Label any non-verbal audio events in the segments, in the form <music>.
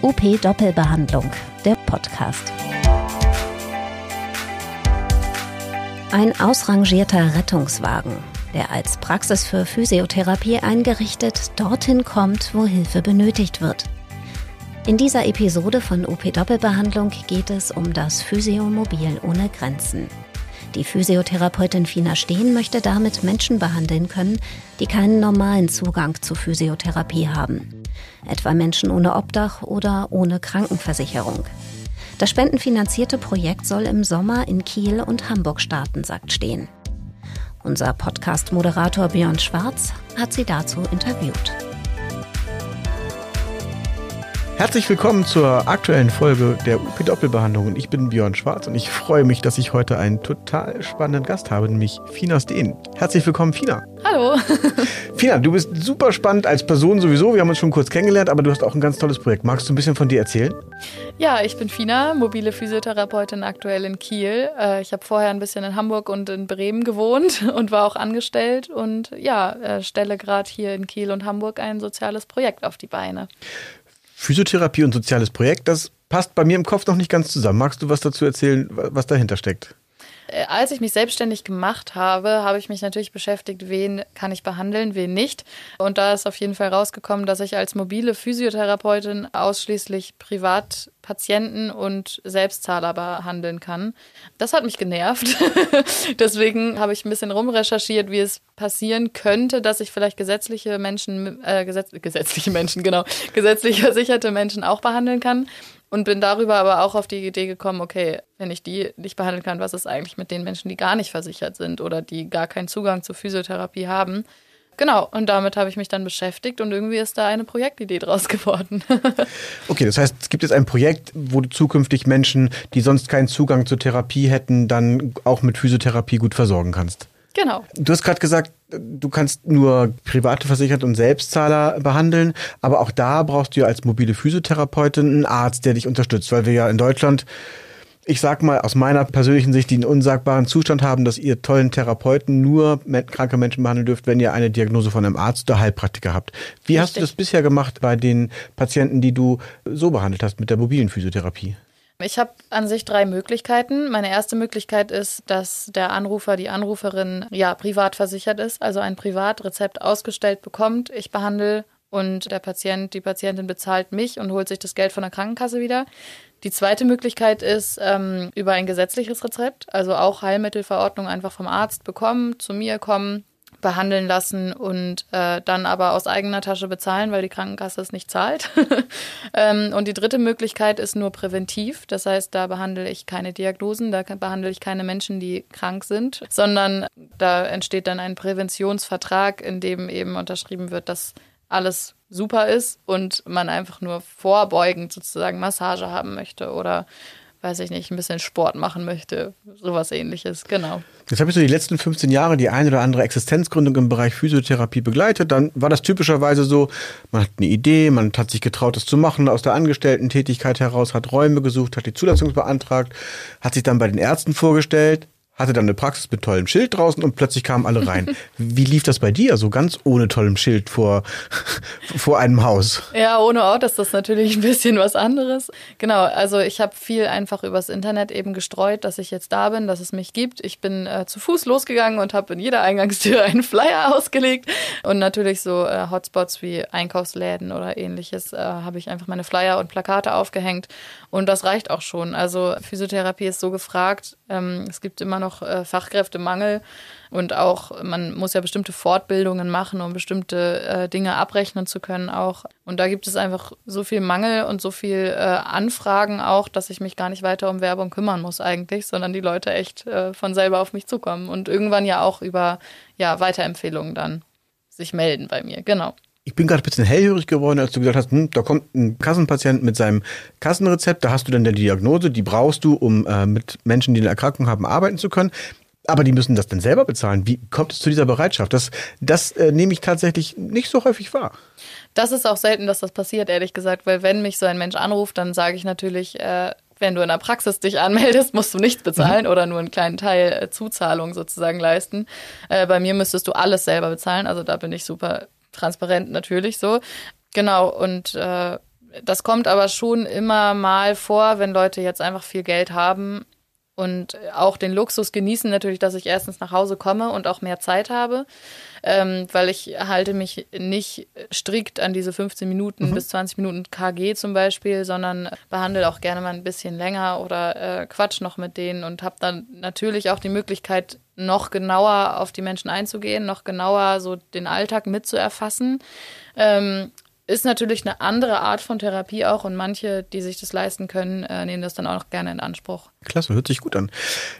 OP Doppelbehandlung, der Podcast. Ein ausrangierter Rettungswagen, der als Praxis für Physiotherapie eingerichtet dorthin kommt, wo Hilfe benötigt wird. In dieser Episode von OP Doppelbehandlung geht es um das Physiomobil ohne Grenzen. Die Physiotherapeutin Fina Steen möchte damit Menschen behandeln können, die keinen normalen Zugang zu Physiotherapie haben. Etwa Menschen ohne Obdach oder ohne Krankenversicherung. Das spendenfinanzierte Projekt soll im Sommer in Kiel und Hamburg starten, sagt Steen. Unser Podcast-Moderator Björn Schwarz hat sie dazu interviewt. Herzlich willkommen zur aktuellen Folge der UP Doppelbehandlung. Ich bin Björn Schwarz und ich freue mich, dass ich heute einen total spannenden Gast habe, nämlich Fina Steen. Herzlich willkommen, Fina. Hallo. Fina, du bist super spannend als Person sowieso. Wir haben uns schon kurz kennengelernt, aber du hast auch ein ganz tolles Projekt. Magst du ein bisschen von dir erzählen? Ja, ich bin Fina, mobile Physiotherapeutin aktuell in Kiel. Äh, ich habe vorher ein bisschen in Hamburg und in Bremen gewohnt <laughs> und war auch angestellt und ja, äh, stelle gerade hier in Kiel und Hamburg ein soziales Projekt auf die Beine. Physiotherapie und soziales Projekt, das passt bei mir im Kopf noch nicht ganz zusammen. Magst du was dazu erzählen, was dahinter steckt? Äh, als ich mich selbstständig gemacht habe, habe ich mich natürlich beschäftigt, wen kann ich behandeln, wen nicht. Und da ist auf jeden Fall rausgekommen, dass ich als mobile Physiotherapeutin ausschließlich Privatpatienten und Selbstzahler behandeln kann. Das hat mich genervt. <laughs> Deswegen habe ich ein bisschen rumrecherchiert, wie es passieren könnte, dass ich vielleicht gesetzliche Menschen, äh, gesetz, gesetzliche Menschen, genau, gesetzlich versicherte Menschen auch behandeln kann. Und bin darüber aber auch auf die Idee gekommen, okay, wenn ich die nicht behandeln kann, was ist eigentlich mit den Menschen, die gar nicht versichert sind oder die gar keinen Zugang zur Physiotherapie haben? Genau, und damit habe ich mich dann beschäftigt und irgendwie ist da eine Projektidee draus geworden. <laughs> okay, das heißt, es gibt jetzt ein Projekt, wo du zukünftig Menschen, die sonst keinen Zugang zur Therapie hätten, dann auch mit Physiotherapie gut versorgen kannst. Genau. Du hast gerade gesagt, du kannst nur private Versicherte und Selbstzahler behandeln, aber auch da brauchst du ja als mobile Physiotherapeutin einen Arzt, der dich unterstützt, weil wir ja in Deutschland ich sag mal aus meiner persönlichen Sicht, die einen unsagbaren Zustand haben, dass ihr tollen Therapeuten nur kranke Menschen behandeln dürft, wenn ihr eine Diagnose von einem Arzt oder Heilpraktiker habt. Wie Richtig. hast du das bisher gemacht bei den Patienten, die du so behandelt hast mit der mobilen Physiotherapie? Ich habe an sich drei Möglichkeiten. Meine erste Möglichkeit ist, dass der Anrufer, die Anruferin ja privat versichert ist, also ein Privatrezept ausgestellt bekommt. Ich behandle und der Patient, die Patientin bezahlt mich und holt sich das Geld von der Krankenkasse wieder. Die zweite Möglichkeit ist ähm, über ein gesetzliches Rezept, also auch Heilmittelverordnung einfach vom Arzt bekommen, zu mir kommen, behandeln lassen und äh, dann aber aus eigener Tasche bezahlen, weil die Krankenkasse es nicht zahlt. <laughs> ähm, und die dritte Möglichkeit ist nur präventiv. Das heißt, da behandle ich keine Diagnosen, da behandle ich keine Menschen, die krank sind, sondern da entsteht dann ein Präventionsvertrag, in dem eben unterschrieben wird, dass alles super ist und man einfach nur vorbeugend sozusagen Massage haben möchte oder weiß ich nicht, ein bisschen Sport machen möchte. Sowas ähnliches, genau. Jetzt habe ich so die letzten 15 Jahre die eine oder andere Existenzgründung im Bereich Physiotherapie begleitet. Dann war das typischerweise so, man hat eine Idee, man hat sich getraut, das zu machen, aus der Angestellten-Tätigkeit heraus, hat Räume gesucht, hat die Zulassung beantragt, hat sich dann bei den Ärzten vorgestellt, hatte dann eine Praxis mit tollem Schild draußen und plötzlich kamen alle rein. <laughs> Wie lief das bei dir? So ganz ohne tollem Schild vor, <laughs> vor einem Haus? Ja, ohne Ort ist das natürlich ein bisschen was anderes. Genau, also ich habe viel einfach übers Internet eben gestreut, dass ich jetzt da bin, dass es mich gibt. Ich bin äh, zu Fuß losgegangen und habe in jeder Eingangstür <laughs> einen Flyer ausgelegt und natürlich so äh, Hotspots wie Einkaufsläden oder ähnliches äh, habe ich einfach meine Flyer und Plakate aufgehängt und das reicht auch schon. Also Physiotherapie ist so gefragt. Ähm, es gibt immer noch äh, Fachkräftemangel und auch man muss ja bestimmte Fortbildungen machen, um bestimmte äh, Dinge abrechnen zu können auch. Und da gibt es einfach so viel Mangel und so viel äh, Anfragen auch, dass ich mich gar nicht weiter um Werbung kümmern muss eigentlich, sondern die Leute echt äh, von selber auf mich zukommen und irgendwann ja auch über ja, Weiterempfehlungen dann sich melden bei mir. Genau ich bin gerade ein bisschen hellhörig geworden, als du gesagt hast, hm, da kommt ein Kassenpatient mit seinem Kassenrezept, da hast du dann die Diagnose, die brauchst du, um äh, mit Menschen, die eine Erkrankung haben, arbeiten zu können. Aber die müssen das dann selber bezahlen. Wie kommt es zu dieser Bereitschaft? Das, das äh, nehme ich tatsächlich nicht so häufig wahr. Das ist auch selten, dass das passiert, ehrlich gesagt, weil wenn mich so ein Mensch anruft, dann sage ich natürlich, äh, wenn du in der Praxis dich anmeldest, musst du nichts bezahlen mhm. oder nur einen kleinen Teil äh, Zuzahlung sozusagen leisten. Äh, bei mir müsstest du alles selber bezahlen, also da bin ich super transparent natürlich so. Genau, und äh, das kommt aber schon immer mal vor, wenn Leute jetzt einfach viel Geld haben und auch den Luxus genießen natürlich, dass ich erstens nach Hause komme und auch mehr Zeit habe, ähm, weil ich halte mich nicht strikt an diese 15 Minuten mhm. bis 20 Minuten KG zum Beispiel, sondern behandle auch gerne mal ein bisschen länger oder äh, quatsch noch mit denen und habe dann natürlich auch die Möglichkeit, noch genauer auf die Menschen einzugehen, noch genauer so den Alltag mitzuerfassen. Ähm, ist natürlich eine andere Art von Therapie auch und manche, die sich das leisten können, äh, nehmen das dann auch gerne in Anspruch. Klasse, hört sich gut an.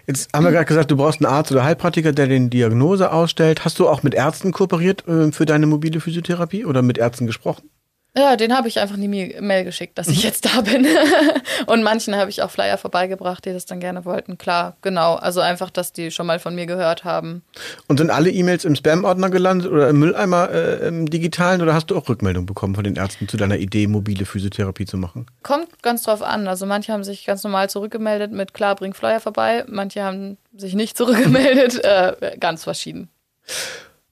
Jetzt haben wir gerade gesagt, du brauchst einen Arzt oder Heilpraktiker, der den Diagnose ausstellt. Hast du auch mit Ärzten kooperiert äh, für deine mobile Physiotherapie oder mit Ärzten gesprochen? Ja, den habe ich einfach nie Mail geschickt, dass ich mhm. jetzt da bin. <laughs> und manchen habe ich auch Flyer vorbeigebracht, die das dann gerne wollten. Klar, genau. Also einfach, dass die schon mal von mir gehört haben. Und sind alle E-Mails im Spam-Ordner gelandet oder im Mülleimer äh, im digitalen oder hast du auch Rückmeldung bekommen von den Ärzten zu deiner Idee, mobile Physiotherapie zu machen? Kommt ganz drauf an. Also manche haben sich ganz normal zurückgemeldet mit klar, bring Flyer vorbei. Manche haben sich nicht zurückgemeldet. <laughs> Äh, ganz verschieden.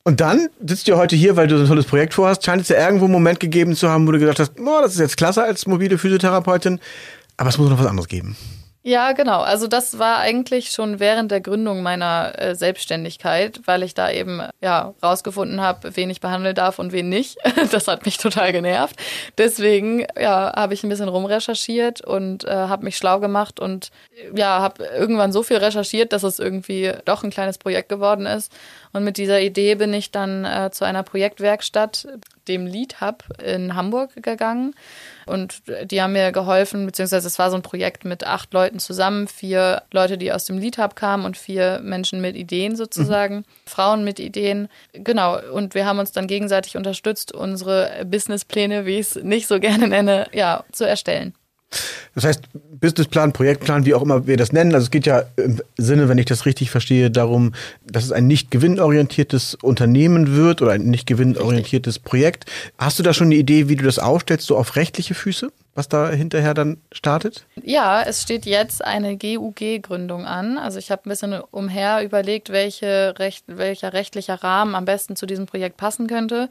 Und dann sitzt du heute hier, weil du so ein tolles Projekt vorhast. Scheint es ja irgendwo einen Moment gegeben zu haben, wo du gedacht hast, oh, das ist jetzt klasse als mobile Physiotherapeutin, aber es muss noch was anderes geben. Ja, genau. Also das war eigentlich schon während der Gründung meiner äh, Selbstständigkeit, weil ich da eben ja rausgefunden habe, wen ich behandeln darf und wen nicht. <laughs> Das hat mich total genervt. Deswegen ja, habe ich ein bisschen rumrecherchiert und äh, habe mich schlau gemacht und ja, habe irgendwann so viel recherchiert, dass es irgendwie doch ein kleines Projekt geworden ist. Und mit dieser Idee bin ich dann äh, zu einer Projektwerkstatt, dem Lead Hub in Hamburg gegangen und die haben mir geholfen, beziehungsweise es war so ein Projekt mit acht Leuten zusammen, vier Leute, die aus dem Lead Hub kamen und vier Menschen mit Ideen sozusagen, mhm. Frauen mit Ideen. Genau, und wir haben uns dann gegenseitig unterstützt, unsere Businesspläne, wie ich es nicht so gerne nenne, ja, zu erstellen. Das heißt, Businessplan, Projektplan, wie auch immer wir das nennen. Also es geht ja im Sinne, wenn ich das richtig verstehe, darum, dass es ein nicht gewinnorientiertes Unternehmen wird oder ein nicht gewinnorientiertes Projekt. Hast du da schon eine Idee, wie du das aufstellst, so auf rechtliche Füße? Was da hinterher dann startet? Ja, es steht jetzt eine GUG-Gründung an. Also ich habe ein bisschen umher überlegt, welche Recht, welcher rechtlicher Rahmen am besten zu diesem Projekt passen könnte.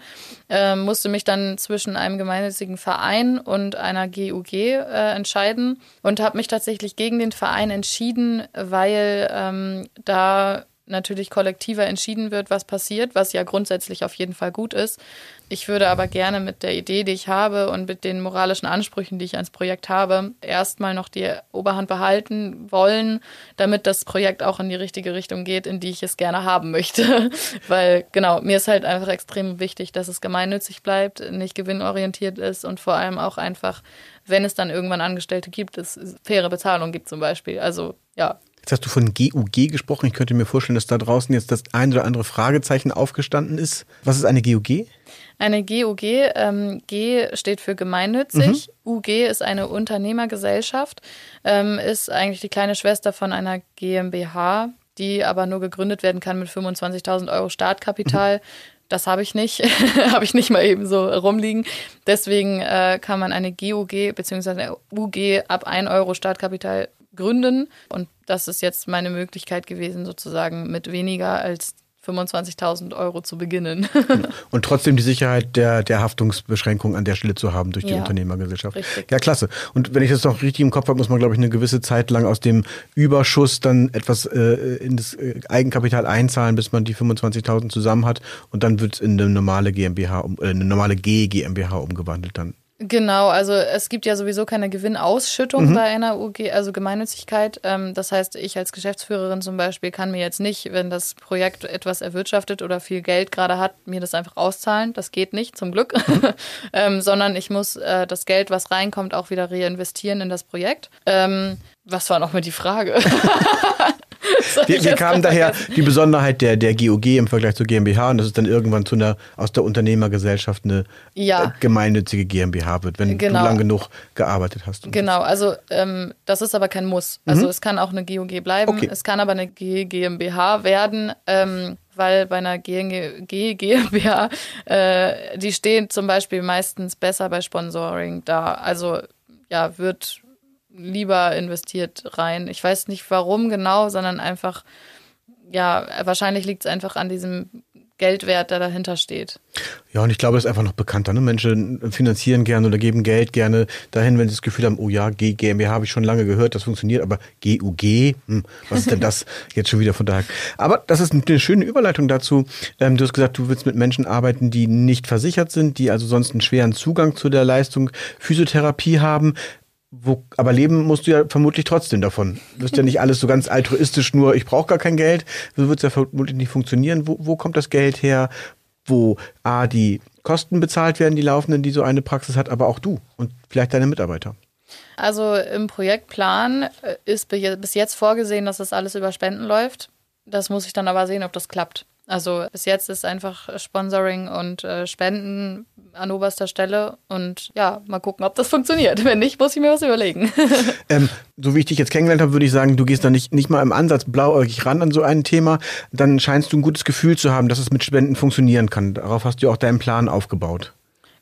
Ähm, musste mich dann zwischen einem gemeinnützigen Verein und einer GUG äh, entscheiden und habe mich tatsächlich gegen den Verein entschieden, weil ähm, da natürlich kollektiver entschieden wird, was passiert, was ja grundsätzlich auf jeden Fall gut ist. Ich würde aber gerne mit der Idee, die ich habe und mit den moralischen Ansprüchen, die ich ans Projekt habe, erstmal noch die Oberhand behalten wollen, damit das Projekt auch in die richtige Richtung geht, in die ich es gerne haben möchte. <laughs> Weil genau, mir ist halt einfach extrem wichtig, dass es gemeinnützig bleibt, nicht gewinnorientiert ist und vor allem auch einfach, wenn es dann irgendwann Angestellte gibt, es faire Bezahlung gibt zum Beispiel. Also ja, Jetzt hast du von GUG gesprochen. Ich könnte mir vorstellen, dass da draußen jetzt das ein oder andere Fragezeichen aufgestanden ist. Was ist eine GUG? Eine GUG, ähm, G steht für gemeinnützig, mhm. UG ist eine Unternehmergesellschaft, ähm, ist eigentlich die kleine Schwester von einer GmbH, die aber nur gegründet werden kann mit 25.000 Euro Startkapital. Mhm. Das habe ich nicht, <laughs> habe ich nicht mal eben so rumliegen. Deswegen äh, kann man eine GUG bzw. eine UG ab 1 Euro Startkapital gründen. Und das ist jetzt meine Möglichkeit gewesen, sozusagen mit weniger als 25.000 Euro zu beginnen. <laughs> Und trotzdem die Sicherheit der, der Haftungsbeschränkung an der Stelle zu haben durch die ja, Unternehmergesellschaft. Richtig. Ja, klasse. Und wenn ich das noch richtig im Kopf habe, muss man, glaube ich, eine gewisse Zeit lang aus dem Überschuss dann etwas äh, in das äh, Eigenkapital einzahlen, bis man die 25.000 zusammen hat. Und dann wird es in eine normale GmbH, äh, eine normale G GmbH umgewandelt dann. Genau, also es gibt ja sowieso keine Gewinnausschüttung mhm. bei einer UG, also Gemeinnützigkeit. Ähm, das heißt, ich als Geschäftsführerin zum Beispiel kann mir jetzt nicht, wenn das Projekt etwas erwirtschaftet oder viel Geld gerade hat, mir das einfach auszahlen. Das geht nicht, zum Glück. Mhm. <laughs> ähm, sondern ich muss äh, das Geld, was reinkommt, auch wieder reinvestieren in das Projekt. Ähm, was war nochmal die Frage? <laughs> wir, wir kamen daher die Besonderheit der, der GOG im Vergleich zur GmbH und dass es dann irgendwann zu einer aus der Unternehmergesellschaft eine ja. Äh, gemeinnützige GmbH wird, wenn genau. du lang genug gearbeitet hast. Genau, also ähm, das ist aber kein Muss. Also mhm. es kann auch eine GOG bleiben, okay. es kann aber eine G GmbH werden. Ähm, weil bei einer G GmbH, äh, die stehen zum Beispiel meistens besser bei Sponsoring da. Also ja, wird lieber investiert rein. Ich weiß nicht warum genau, sondern einfach, ja, wahrscheinlich liegt es einfach an diesem Geldwert, der dahinter steht. Ja, und ich glaube, es ist einfach noch bekannter. Ne? Menschen finanzieren gerne oder geben Geld gerne dahin, wenn sie das Gefühl haben, oh ja, GmbH habe ich schon lange gehört, das funktioniert, aber GUG, hm, was ist denn das <laughs> jetzt schon wieder von daher? Aber das ist eine schöne Überleitung dazu. Ähm, du hast gesagt, du willst mit Menschen arbeiten, die nicht versichert sind, die also sonst einen schweren Zugang zu der Leistung Physiotherapie haben. Wo, aber leben musst du ja vermutlich trotzdem davon. Du wirst ja nicht alles so ganz altruistisch, nur ich brauche gar kein Geld. So wird es ja vermutlich nicht funktionieren. Wo, wo kommt das Geld her? Wo A, die Kosten bezahlt werden, die laufenden, die so eine Praxis hat, aber auch du und vielleicht deine Mitarbeiter. Also im Projektplan äh, ist bis jetzt vorgesehen, dass das alles über Spenden läuft. Das muss ich dann aber sehen, ob das klappt. Also bis jetzt ist einfach Sponsoring und äh, Spenden an oberster Stelle und ja, mal gucken, ob das funktioniert. Wenn nicht, muss ich mir was überlegen. <laughs> ähm, so wie ich dich jetzt kennengelernt habe, würde ich sagen, du gehst da nicht, nicht mal im Ansatz blauäugig ran an so ein Thema. Dann scheinst du ein gutes Gefühl zu haben, dass es mit Spenden funktionieren kann. Darauf hast du auch deinen Plan aufgebaut.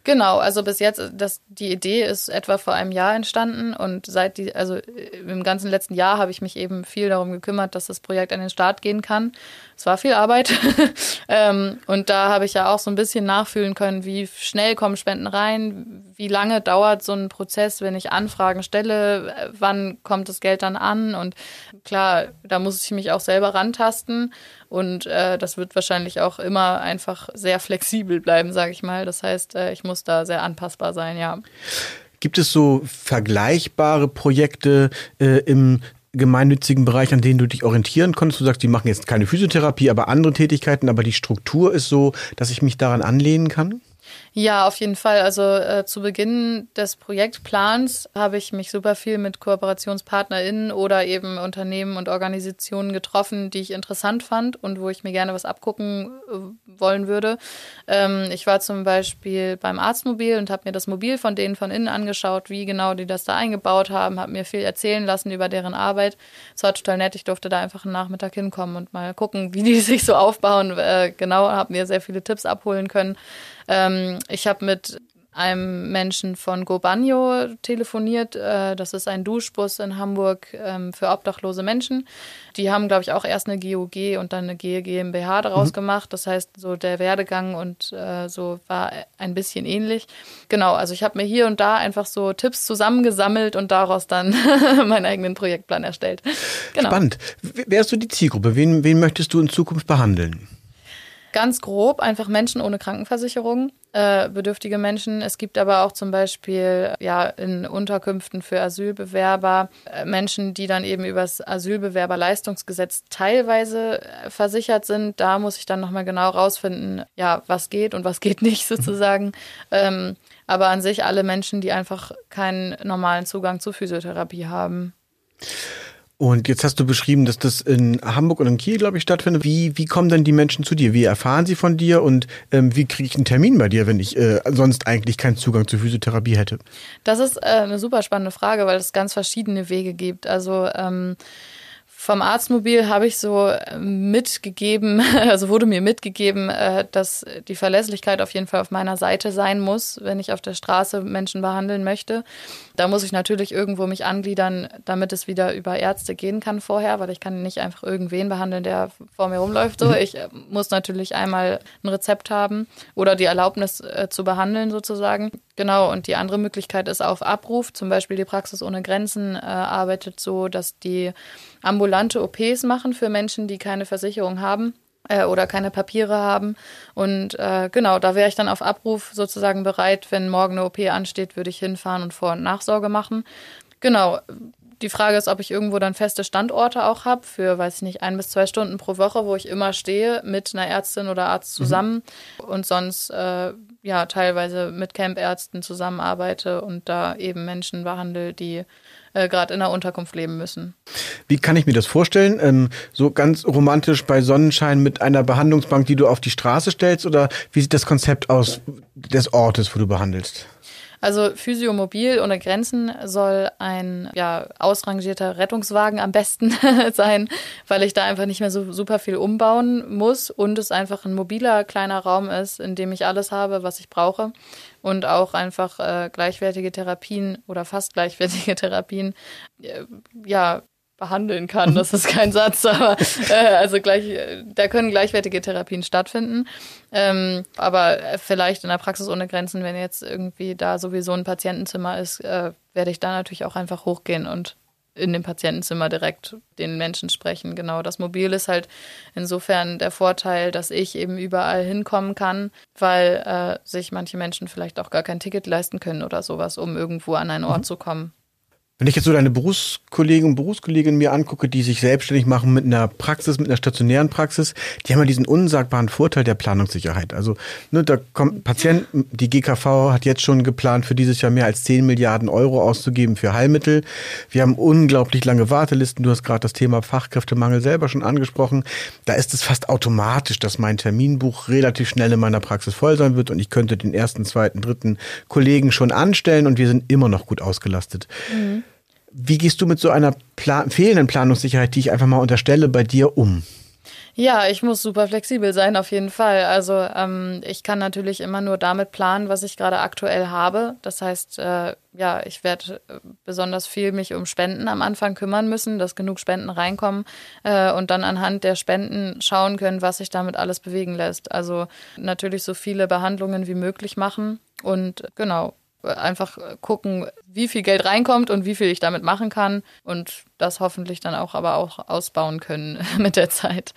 Genau, also bis jetzt, das, die Idee ist etwa vor einem Jahr entstanden und seit die, also im ganzen letzten Jahr habe ich mich eben viel darum gekümmert, dass das Projekt an den Start gehen kann. Es war viel Arbeit. <laughs> Ähm, und da habe ich ja auch so ein bisschen nachfühlen können, wie schnell kommen Spenden rein, wie lange dauert so ein Prozess, wenn ich Anfragen stelle, wann kommt das Geld dann an? Und klar, da muss ich mich auch selber rantasten und äh, das wird wahrscheinlich auch immer einfach sehr flexibel bleiben, sage ich mal. Das heißt, äh, ich muss da sehr anpassbar sein, ja. Gibt es so vergleichbare Projekte äh, im gemeinnützigen Bereich, an denen du dich orientieren konntest? Du sagst, die machen jetzt keine Physiotherapie, aber andere Tätigkeiten, aber die Struktur ist so, dass ich mich daran anlehnen kann? Ja, auf jeden Fall. Also äh, zu Beginn des Projektplans habe ich mich super viel mit KooperationspartnerInnen oder eben Unternehmen und Organisationen getroffen, die ich interessant fand und wo ich mir gerne was abgucken äh, wollen würde. Ähm, ich war zum Beispiel beim Arztmobil und habe mir das Mobil von denen von innen angeschaut, wie genau die das da eingebaut haben, habe mir viel erzählen lassen über deren Arbeit. Es war total nett. Ich durfte da einfach einen Nachmittag hinkommen und mal gucken, <laughs> wie die sich so aufbauen. Äh, genau, habe mir sehr viele Tipps abholen können. Ähm, ich habe mit einem Menschen von Gobanyo telefoniert. Äh, das ist ein Duschbus in Hamburg ähm, für obdachlose Menschen. Die haben, glaube ich, auch erst eine GOG und dann eine GmbH daraus mhm. gemacht. Das heißt, so der Werdegang und äh, so war ein bisschen ähnlich. Genau, also ich habe mir hier und da einfach so Tipps zusammengesammelt und daraus dann <laughs> meinen eigenen Projektplan erstellt. Genau. Spannend. Wer ist so die Zielgruppe? Wen, wen möchtest du in Zukunft behandeln? Ganz grob einfach Menschen ohne Krankenversicherung, äh, bedürftige Menschen. Es gibt aber auch zum Beispiel ja in Unterkünften für Asylbewerber äh, Menschen, die dann eben über das Asylbewerberleistungsgesetz teilweise äh, versichert sind. Da muss ich dann nochmal genau rausfinden, ja, was geht und was geht <laughs> nicht sozusagen. Ähm, aber an sich alle Menschen, die einfach keinen normalen Zugang zu Physiotherapie haben. Und jetzt hast du beschrieben, dass das in Hamburg und in Kiel, glaube ich, stattfindet. Wie, wie kommen denn die Menschen zu dir? Wie erfahren sie von dir und ähm, wie kriege ich einen Termin bei dir, wenn ich äh, sonst eigentlich keinen Zugang zur Physiotherapie hätte? Das ist äh, eine super spannende Frage, weil es ganz verschiedene Wege gibt. Also ähm, vom Arztmobil habe ich so äh, mitgegeben, <laughs> also wurde mir mitgegeben, äh, dass die Verlässlichkeit auf jeden Fall auf meiner Seite sein muss, wenn ich auf der Straße Menschen behandeln möchte. Da muss ich natürlich irgendwo mich angliedern, damit es wieder über Ärzte gehen kann vorher, weil ich kann nicht einfach irgendwen behandeln, der vor mir rumläuft. So, mhm. ich äh, muss natürlich einmal ein Rezept haben oder die Erlaubnis zu behandeln sozusagen. Genau, und die andere Möglichkeit ist auf Abruf. Zum Beispiel die Praxis ohne Grenzen äh, arbeitet so, dass die ambulante OPs machen für Menschen, die keine Versicherung haben äh, oder keine Papiere haben. Und äh, genau, da wäre ich dann auf Abruf sozusagen bereit, wenn morgen eine OP ansteht, würde ich hinfahren und Vor- und Nachsorge machen. Genau. Die Frage ist, ob ich irgendwo dann feste Standorte auch habe für, weiß ich nicht, ein bis zwei Stunden pro Woche, wo ich immer stehe mit einer Ärztin oder Arzt mhm. zusammen mhm. und sonst äh, ja teilweise mit Campärzten zusammenarbeite und da eben Menschen behandle, die äh, gerade in der Unterkunft leben müssen. Wie kann ich mir das vorstellen? Ähm, so ganz romantisch bei Sonnenschein mit einer Behandlungsbank, die du auf die Straße stellst? Oder wie sieht das Konzept aus des Ortes, wo du behandelst? Also Physiomobil ohne Grenzen soll ein ja, ausrangierter Rettungswagen am besten <laughs> sein, weil ich da einfach nicht mehr so super viel umbauen muss und es einfach ein mobiler kleiner Raum ist, in dem ich alles habe, was ich brauche und auch einfach äh, gleichwertige Therapien oder fast gleichwertige <laughs> Therapien äh, ja behandeln kann. Das ist kein Satz, <laughs> aber äh, also gleich, da können gleichwertige Therapien stattfinden. Ähm, aber vielleicht in der Praxis ohne Grenzen, wenn jetzt irgendwie da sowieso ein Patientenzimmer ist, äh, werde ich da natürlich auch einfach hochgehen und in dem Patientenzimmer direkt den Menschen sprechen. Genau, das Mobil ist halt insofern der Vorteil, dass ich eben überall hinkommen kann, weil äh, sich manche Menschen vielleicht auch gar kein Ticket leisten können oder sowas, um irgendwo an einen Ort mhm. zu kommen. Wenn ich jetzt so deine Berufskollegen und Berufskolleginnen mir angucke, die sich selbstständig machen mit einer Praxis, mit einer stationären Praxis, die haben ja diesen unsagbaren Vorteil der Planungssicherheit. Also ne, da kommt Patient, die GKV hat jetzt schon geplant, für dieses Jahr mehr als 10 Milliarden Euro auszugeben für Heilmittel. Wir haben unglaublich lange Wartelisten. Du hast gerade das Thema Fachkräftemangel selber schon angesprochen. Da ist es fast automatisch, dass mein Terminbuch relativ schnell in meiner Praxis voll sein wird und ich könnte den ersten, zweiten, dritten Kollegen schon anstellen und wir sind immer noch gut ausgelastet. Mhm. Wie gehst du mit so einer Plan fehlenden Planungssicherheit, die ich einfach mal unterstelle, bei dir um? Ja, ich muss super flexibel sein, auf jeden Fall. Also ähm, ich kann natürlich immer nur damit planen, was ich gerade aktuell habe. Das heißt, äh, ja, ich werde äh, besonders viel mich um Spenden am Anfang kümmern müssen, dass genug Spenden reinkommen äh, und dann anhand der Spenden schauen können, was sich damit alles bewegen lässt. Also natürlich so viele Behandlungen wie möglich machen und genau einfach gucken, wie viel Geld reinkommt und wie viel ich damit machen kann und das hoffentlich dann auch aber auch ausbauen können <laughs> mit der Zeit.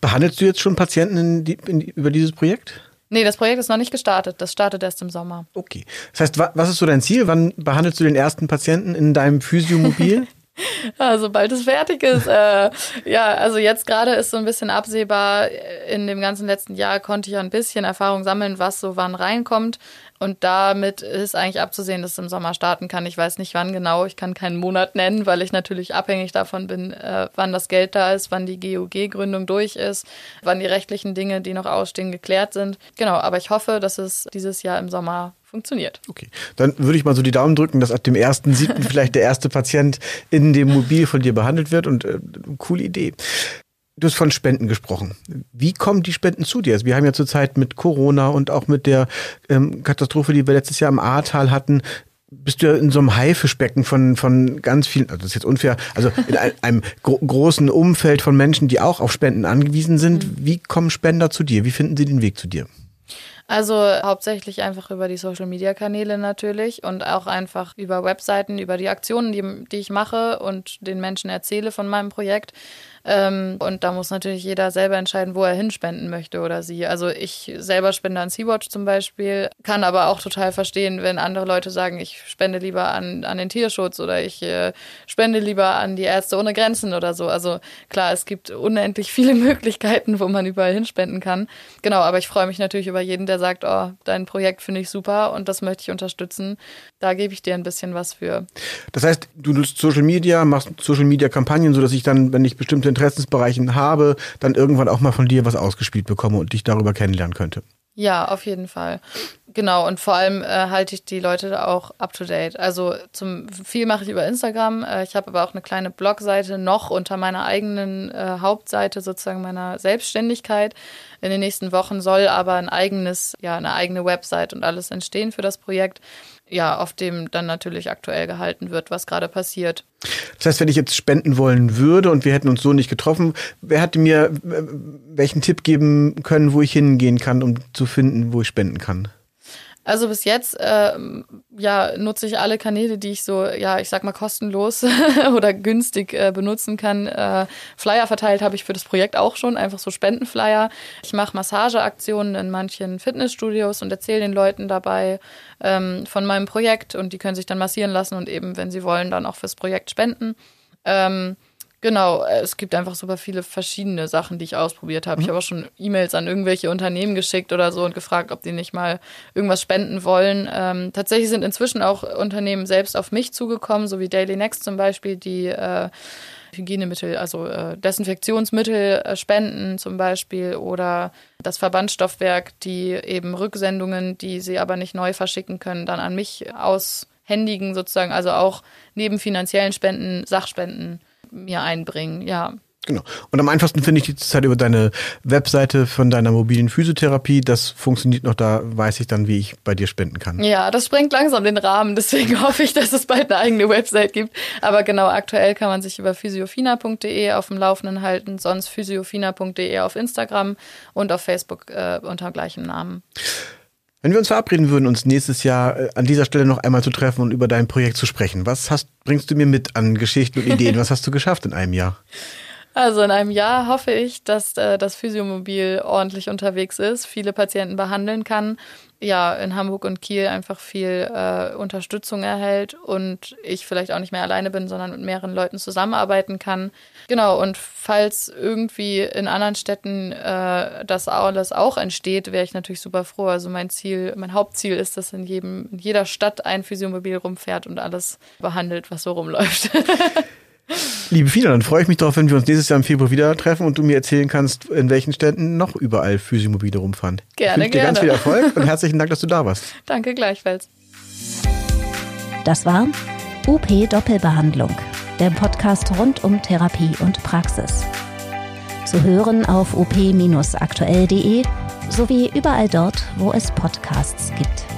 Behandelst du jetzt schon Patienten in die, in die, über dieses Projekt? Nee, das Projekt ist noch nicht gestartet. Das startet erst im Sommer. Okay. Das heißt, was ist so dein Ziel? Wann behandelst du den ersten Patienten in deinem Physiomobil? <laughs> Ja, sobald es fertig ist. <laughs> Äh, ja, also jetzt gerade ist so ein bisschen absehbar. In dem ganzen letzten Jahr konnte ich ein bisschen Erfahrung sammeln, was so wann reinkommt. Und damit ist eigentlich abzusehen, dass es im Sommer starten kann. Ich weiß nicht wann genau, ich kann keinen Monat nennen, weil ich natürlich abhängig davon bin, äh, wann das Geld da ist, wann die GUG-Gründung durch ist, wann die rechtlichen Dinge, die noch ausstehen, geklärt sind. Genau, aber ich hoffe, dass es dieses Jahr im Sommer funktioniert. Okay, dann würde ich mal so die Daumen drücken, dass ab dem 1.7. <laughs> vielleicht der erste Patient in dem Mobil von dir behandelt wird und äh, coole Idee. Du hast von Spenden gesprochen. Wie kommen die Spenden zu dir? Also wir haben ja zurzeit mit Corona und auch mit der ähm, Katastrophe, die wir letztes Jahr im Ahrtal hatten, bist du ja in so einem Haifischbecken von, von ganz vielen, also das ist jetzt unfair, also in <laughs> einem, gro großen Umfeld von Menschen, die auch auf Spenden angewiesen sind. Mhm. Wie kommen Spender zu dir? Wie finden sie den Weg zu dir? Also hauptsächlich einfach über die Social-Media-Kanäle natürlich und auch einfach über Webseiten, über die Aktionen, die, die ich mache und den Menschen erzähle von meinem Projekt. Ähm, und da muss natürlich jeder selber entscheiden, wo er hinspenden möchte oder sie. Also ich selber spende an Sea-Watch zum Beispiel, kann aber auch total verstehen, wenn andere Leute sagen, ich spende lieber an, an den Tierschutz oder ich äh, spende lieber an die Ärzte ohne Grenzen oder so. Also klar, es gibt unendlich viele <laughs> Möglichkeiten, wo man überall hinspenden kann. Genau, aber ich freue mich natürlich über jeden, der sagt, oh, dein Projekt finde ich super und das möchte ich unterstützen. Da gebe ich dir ein bisschen was für. Das heißt, du nutzt Social Media, machst Social Media Kampagnen, sodass ich dann, wenn ich bestimmte Interessensbereichen habe, dann irgendwann auch mal von dir was ausgespielt bekomme und dich darüber kennenlernen könnte. Ja, auf jeden Fall. Genau, und vor allem äh, halte ich die Leute auch up to date. Also zum viel mache ich über Instagram. Äh, ich habe aber auch eine kleine Blogseite noch unter meiner eigenen äh, Hauptseite, sozusagen meiner Selbstständigkeit. In den nächsten Wochen soll aber ein eigenes, ja, eine eigene Website und alles entstehen für das Projekt ja, auf dem dann natürlich aktuell gehalten wird, was gerade passiert. Das heißt, wenn ich jetzt spenden wollen würde und wir hätten uns so nicht getroffen, wer hätte mir äh, welchen Tipp geben können, wo ich hingehen kann, um zu finden, wo ich spenden kann? Also bis jetzt äh, ja nutze ich alle Kanäle, die ich so ja ich sag mal kostenlos <laughs> oder günstig äh, benutzen kann. Äh, Flyer verteilt habe ich für das Projekt auch schon, einfach so Spendenflyer. Ich mache Massageaktionen in manchen Fitnessstudios und erzähle den Leuten dabei ähm, von meinem Projekt und die können sich dann massieren lassen und eben wenn sie wollen dann auch fürs Projekt spenden. Ähm, Genau, äh, es gibt einfach super viele verschiedene Sachen, die ich ausprobiert habe. Mhm. Ich habe auch schon E-Mails an irgendwelche Unternehmen geschickt oder so und gefragt, ob die nicht mal irgendwas spenden wollen. Ähm, tatsächlich sind inzwischen auch Unternehmen selbst auf mich zugekommen, so wie Daily Next zum Beispiel, die äh, Hygienemittel, also äh, Desinfektionsmittel äh, spenden zum Beispiel oder das Verbandstoffwerk, die eben Rücksendungen, die sie aber nicht neu verschicken können, dann an mich aushändigen sozusagen, also auch neben finanziellen Spenden Sachspenden mir einbringen, ja. Genau. Und am einfachsten finde ich die Zeit über deine Webseite von deiner mobilen Physiotherapie. Das funktioniert noch, da weiß ich dann, wie ich bei dir spenden kann. Ja, das sprengt langsam den Rahmen, deswegen <laughs> hoffe ich, dass es bald eine eigene Website gibt. Aber genau, aktuell kann man sich über physiofina.de auf dem Laufenden halten, sonst physiofina.de auf Instagram und auf Facebook äh, unter gleichem Namen. Wenn wir uns verabreden würden, uns nächstes Jahr äh, an dieser Stelle noch einmal zu treffen und über dein Projekt zu sprechen, was hast, bringst du mir mit an Geschichten und Ideen? <laughs> was hast du geschafft in einem Jahr? Also in einem Jahr hoffe ich, dass äh, das Physiomobil ordentlich unterwegs ist, viele Patienten behandeln kann, ja, in Hamburg und Kiel einfach viel äh, Unterstützung erhält und ich vielleicht auch nicht mehr alleine bin, sondern mit mehreren Leuten zusammenarbeiten kann. Genau, und falls irgendwie in anderen Städten äh, das alles auch entsteht, wäre ich natürlich super froh. Also mein Ziel, mein Hauptziel ist, dass in jedem, in jeder Stadt ein Physiomobil rumfährt und alles behandelt, was so rumläuft. <laughs> Liebe Fina, dann freue ich mich darauf, wenn wir uns nächstes Jahr im Februar wieder treffen und du mir erzählen kannst, in welchen Städten noch überall Physiomobile rumfahren. Gerne, ich dir gerne. ganz viel Erfolg <laughs> und herzlichen Dank, dass du da warst. Danke gleichfalls. Das war UP Doppelbehandlung, der Podcast rund um Therapie und Praxis. Zu hören auf op-aktuell.de sowie überall dort, wo es Podcasts gibt.